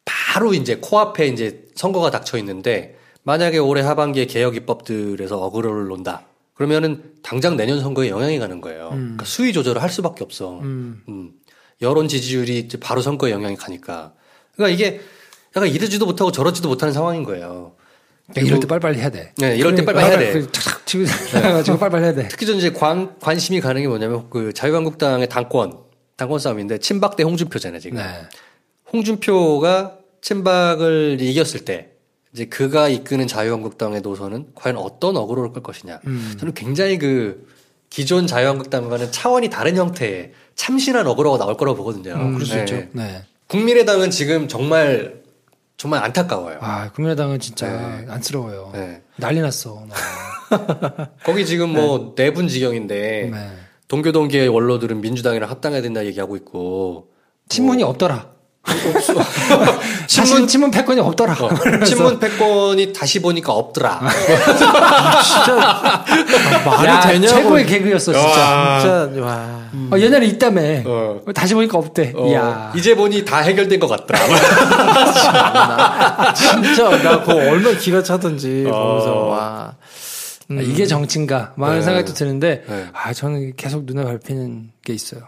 바로 이제 코앞에 이제 선거가 닥쳐 있는데 만약에 올해 하반기에 개혁 입법들에서 어그로를 논다. 그러면은 당장 내년 선거에 영향이 가는 거예요. 그러니까 수위 조절을 할 수밖에 없어. 음. 여론 지지율이 바로 선거에 영향이 가니까. 그러니까 이게 약간 이러지도 못하고 저러지도 못하는 상황인 거예요. 그러니까 이럴 때 빨리빨리 해야 돼. 네, 이럴 때 빨리빨리 해야 돼. 그 탁탁 치고 나가지고 빨리빨리 해야 돼. 특히 전 이제 관, 관심이 가는 게 뭐냐면 그 자유한국당의 당권, 당권 싸움인데 친박 대 홍준표잖아요, 지금. 네. 홍준표가 친박을 이겼을 때 이제 그가 이끄는 자유한국당의 노선은 과연 어떤 어그로를 끌 것이냐. 음. 저는 굉장히 그 기존 자유한국당과는 차원이 다른 형태의 참신한 어그로가 나올 거라고 보거든요. 어, 그럴 수 네. 있죠. 네. 국민의당은 지금 정말 정말 안타까워요. 아, 국민의당은 진짜 안쓰러워요. 네. 난리 났어. 나. 거기 지금 뭐 내분 지경인데 네. 동교 동계의 원로들은 민주당이랑 합당해야 된다 얘기하고 있고 친문이 뭐 없더라. 친문 친문 패권이 없더라. 어, 친문 패권이 다시 보니까 없더라. 진짜 말이 야, 되냐고. 최고의 개그였어 진짜. 진짜 와. 어, 옛날에 있다며. 어. 다시 보니까 없대. 어, 이야. 이제 보니 다 해결된 것 같더라. 진짜 나 그거 얼마나 기가 차던지 어. 보면서 와. 아, 이게 정치인가? 뭐 하는 네. 생각도 드는데, 네. 아, 저는 계속 눈에 밟히는 게 있어요.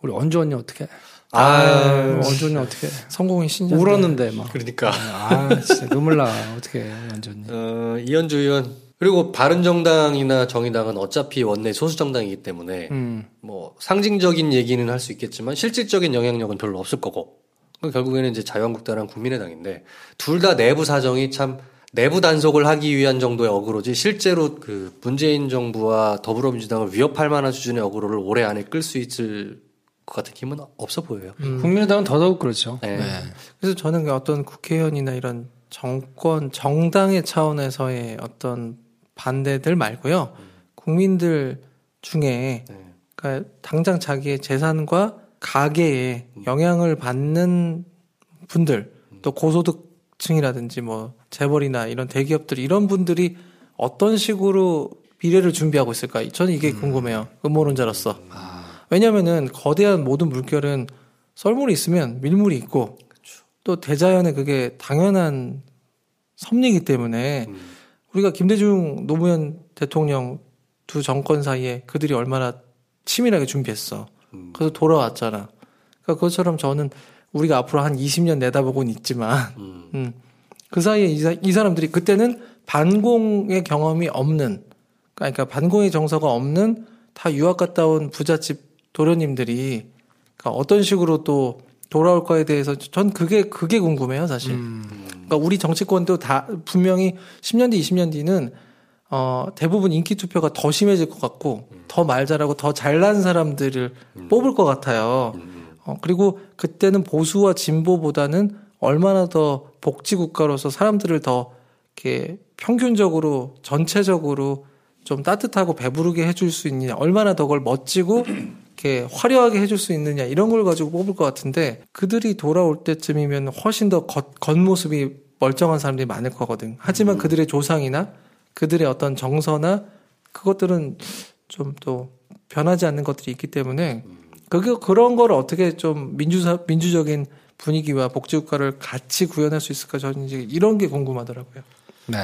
우리 언주 언니 어떻게? 아, 언니 어떻게? 성공의 신장. 울었는데 막. 그러니까. 아, 진짜 눈물 나. 어떻게 언니. 어, 이현주 의원. 그리고 바른정당이나 정의당은 어차피 원내 소수 정당이기 때문에 음. 뭐 상징적인 얘기는 할 수 있겠지만 실질적인 영향력은 별로 없을 거고 그럼 결국에는 이제 자유한국당랑 국민의당인데 둘 다 내부 사정이 참 내부 단속을 하기 위한 정도의 어그로지 실제로 그 문재인 정부와 더불어민주당을 위협할 만한 수준의 어그로를 올해 안에 끌 수 있을 것 같은 힘은 없어 보여요. 국민의당은 더더욱 그렇죠. 네. 네. 그래서 저는 그 어떤 국회의원이나 이런 정권 정당의 차원에서의 어떤 반대들 말고요. 국민들 중에 네. 그러니까 당장 자기의 재산과 가계에 영향을 받는 분들 또 고소득층이라든지 뭐 재벌이나 이런 대기업들 이런 분들이 어떤 식으로 미래를 준비하고 있을까? 저는 이게 궁금해요. 음모론자로서. 왜냐면은 거대한 모든 물결은 썰물이 있으면 밀물이 있고 또 대자연의 그게 당연한 섭리이기 때문에 우리가 김대중 노무현 대통령 두 정권 사이에 그들이 얼마나 치밀하게 준비했어. 그래서 돌아왔잖아. 그러니까 그것처럼 저는 우리가 앞으로 한 20년 내다보고는 있지만 음. 그 사이에 이, 사, 이 사람들이 그때는 반공의 경험이 없는 그러니까 반공의 정서가 없는 다 유학 갔다 온 부잣집 도련님들이 그러니까 어떤 식으로 또 돌아올 거에 대해서 전 그게 그게 궁금해요 사실. 그러니까 우리 정치권도 다 분명히 10년 뒤, 20년 뒤는 어 대부분 인기 투표가 더 심해질 것 같고 더말 잘하고 더 잘난 사람들을 뽑을 것 같아요. 어 그리고 그때는 보수와 진보보다는 얼마나 더 복지 국가로서 사람들을 더 이렇게 평균적으로 전체적으로 좀 따뜻하고 배부르게 해줄 수 있느냐, 얼마나 더 그걸 멋지고 이렇게 화려하게 해줄 수 있느냐 이런 걸 가지고 뽑을 것 같은데 그들이 돌아올 때쯤이면 훨씬 더 겉, 겉모습이 멀쩡한 사람들이 많을 거거든. 하지만 그들의 조상이나 그들의 어떤 정서나 그것들은 좀 또 변하지 않는 것들이 있기 때문에 그게 그런 걸 어떻게 좀 민주사 민주적인 분위기와 복지국가를 같이 구현할 수 있을까 저는 이제 이런 게 궁금하더라고요. 네.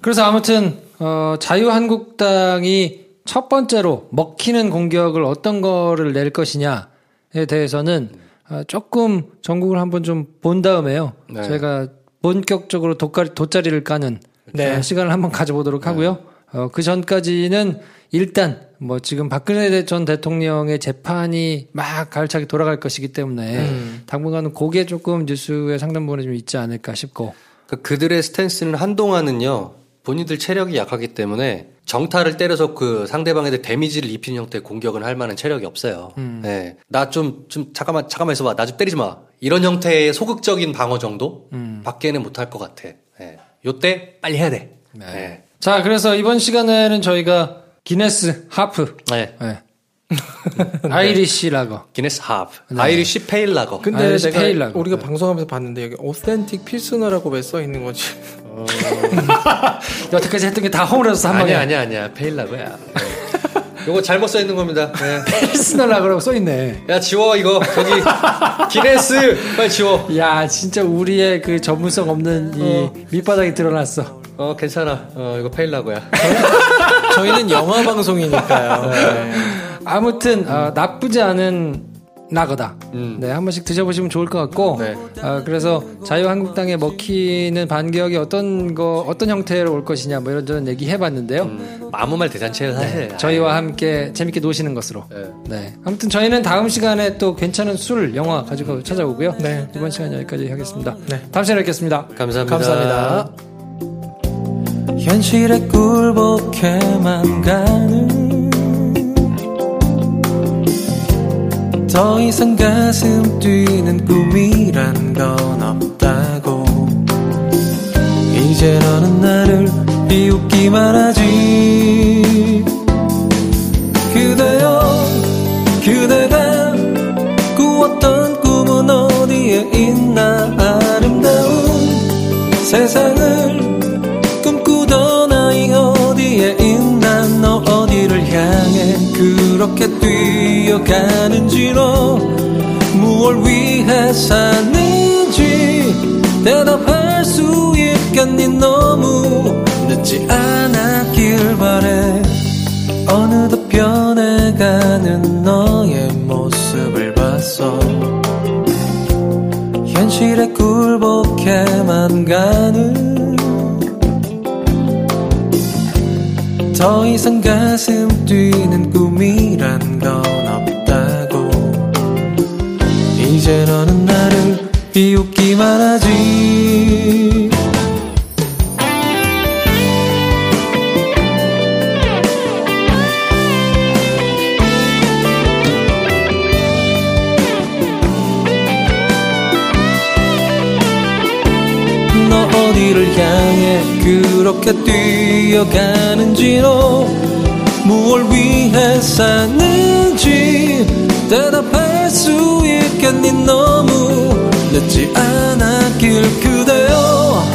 그래서 아무튼 어, 자유한국당이 첫 번째로 먹히는 공격을 어떤 거를 낼 것이냐에 대해서는 어, 조금 전국을 한번 좀 본 다음에요. 네. 저희가 본격적으로 돗가리, 돗자리를 까는 네. 어, 시간을 한번 가져보도록 하고요. 어, 그 전까지는 일단 뭐 지금 박근혜 전 대통령의 재판이 막 가을차게 돌아갈 것이기 때문에 당분간은 그게 조금 뉴스의 상당 부분에 좀 있지 않을까 싶고 그 그들의 스탠스는 한동안은요 본인들 체력이 약하기 때문에 정타를 때려서 그 상대방에게 데미지를 입히는 형태의 공격은 할 만한 체력이 없어요. 음. 네. 나 좀, 좀, 잠깐만, 잠깐만 있어봐. 나 좀 때리지 마. 이런 형태의 소극적인 방어 정도? 음. 밖에는 못 할 것 같아. 네. 요때 빨리 해야 돼. 네. 자, 그래서 이번 시간에는 저희가 기네스 하프, 네. 네. Irish lager, 기네스 하프. 네. Irish pale lager. 근데 Irish 내가 pale lager. 우리가 방송하면서 봤는데 여기 authentic pilsner라고 왜 써 있는 거지? 여태까지 했던 게 다 허물어서 한 방에 아니야, 아니야, 아니야. pale lager야. 네. 요거 잘못 써 있는 겁니다. 네. pilsner라고 써 있네. 야, 지워, 이거. 저기, 기네스! 빨리 지워. 야, 진짜 우리의 그 전문성 없는 이 밑바닥이 드러났어. 어, 괜찮아. 어, 이거 pale lager야. 저희는 영화 방송이니까요. 네. 아무튼 어, 나쁘지 않은 라거다. 음. 네, 한 번씩 드셔보시면 좋을 것 같고. 네. 어, 그래서 자유한국당에 먹히는 반격이 어떤 거 어떤 형태로 올 것이냐 뭐 이런저런 얘기 해봤는데요. 음, 아무 말 대잔치예요, 사실. 저희와 함께 재밌게 노시는 것으로. 네. 네. 아무튼 저희는 다음 시간에 또 괜찮은 술, 영화 가지고 찾아오고요. 네. 이번 시간 여기까지 하겠습니다. 네. 다음 시간에 뵙겠습니다. 감사합니다. 감사합니다. 현실에 굴복해만 가는 더 이상 가슴 뛰는 꿈이란 건 없다고. 이제 너는 나를 비웃기만 하지. 그대여 그대가 꾸었던 꿈은 어디에 있나 아름다운 세상을 꿈꾸던 아이 어디에 있나. 너 어디를 향해 그렇게 뛰어 가는지 너 무얼 위해 사는지 대답할 수 있겠니? 너무 늦지 않았길 바래. 어느덧 변해가는 너의 모습을 봤어 현실에 굴복해만 가는 더 이상 가슴 뛰는 꿈이란 이제 너는 나를 비웃기만 하지. 너 어디를 향해 그렇게 뛰어가는지 너 무얼 위해 사는지 대답할 수 있겠니? 너무 늦지 않았길 그대여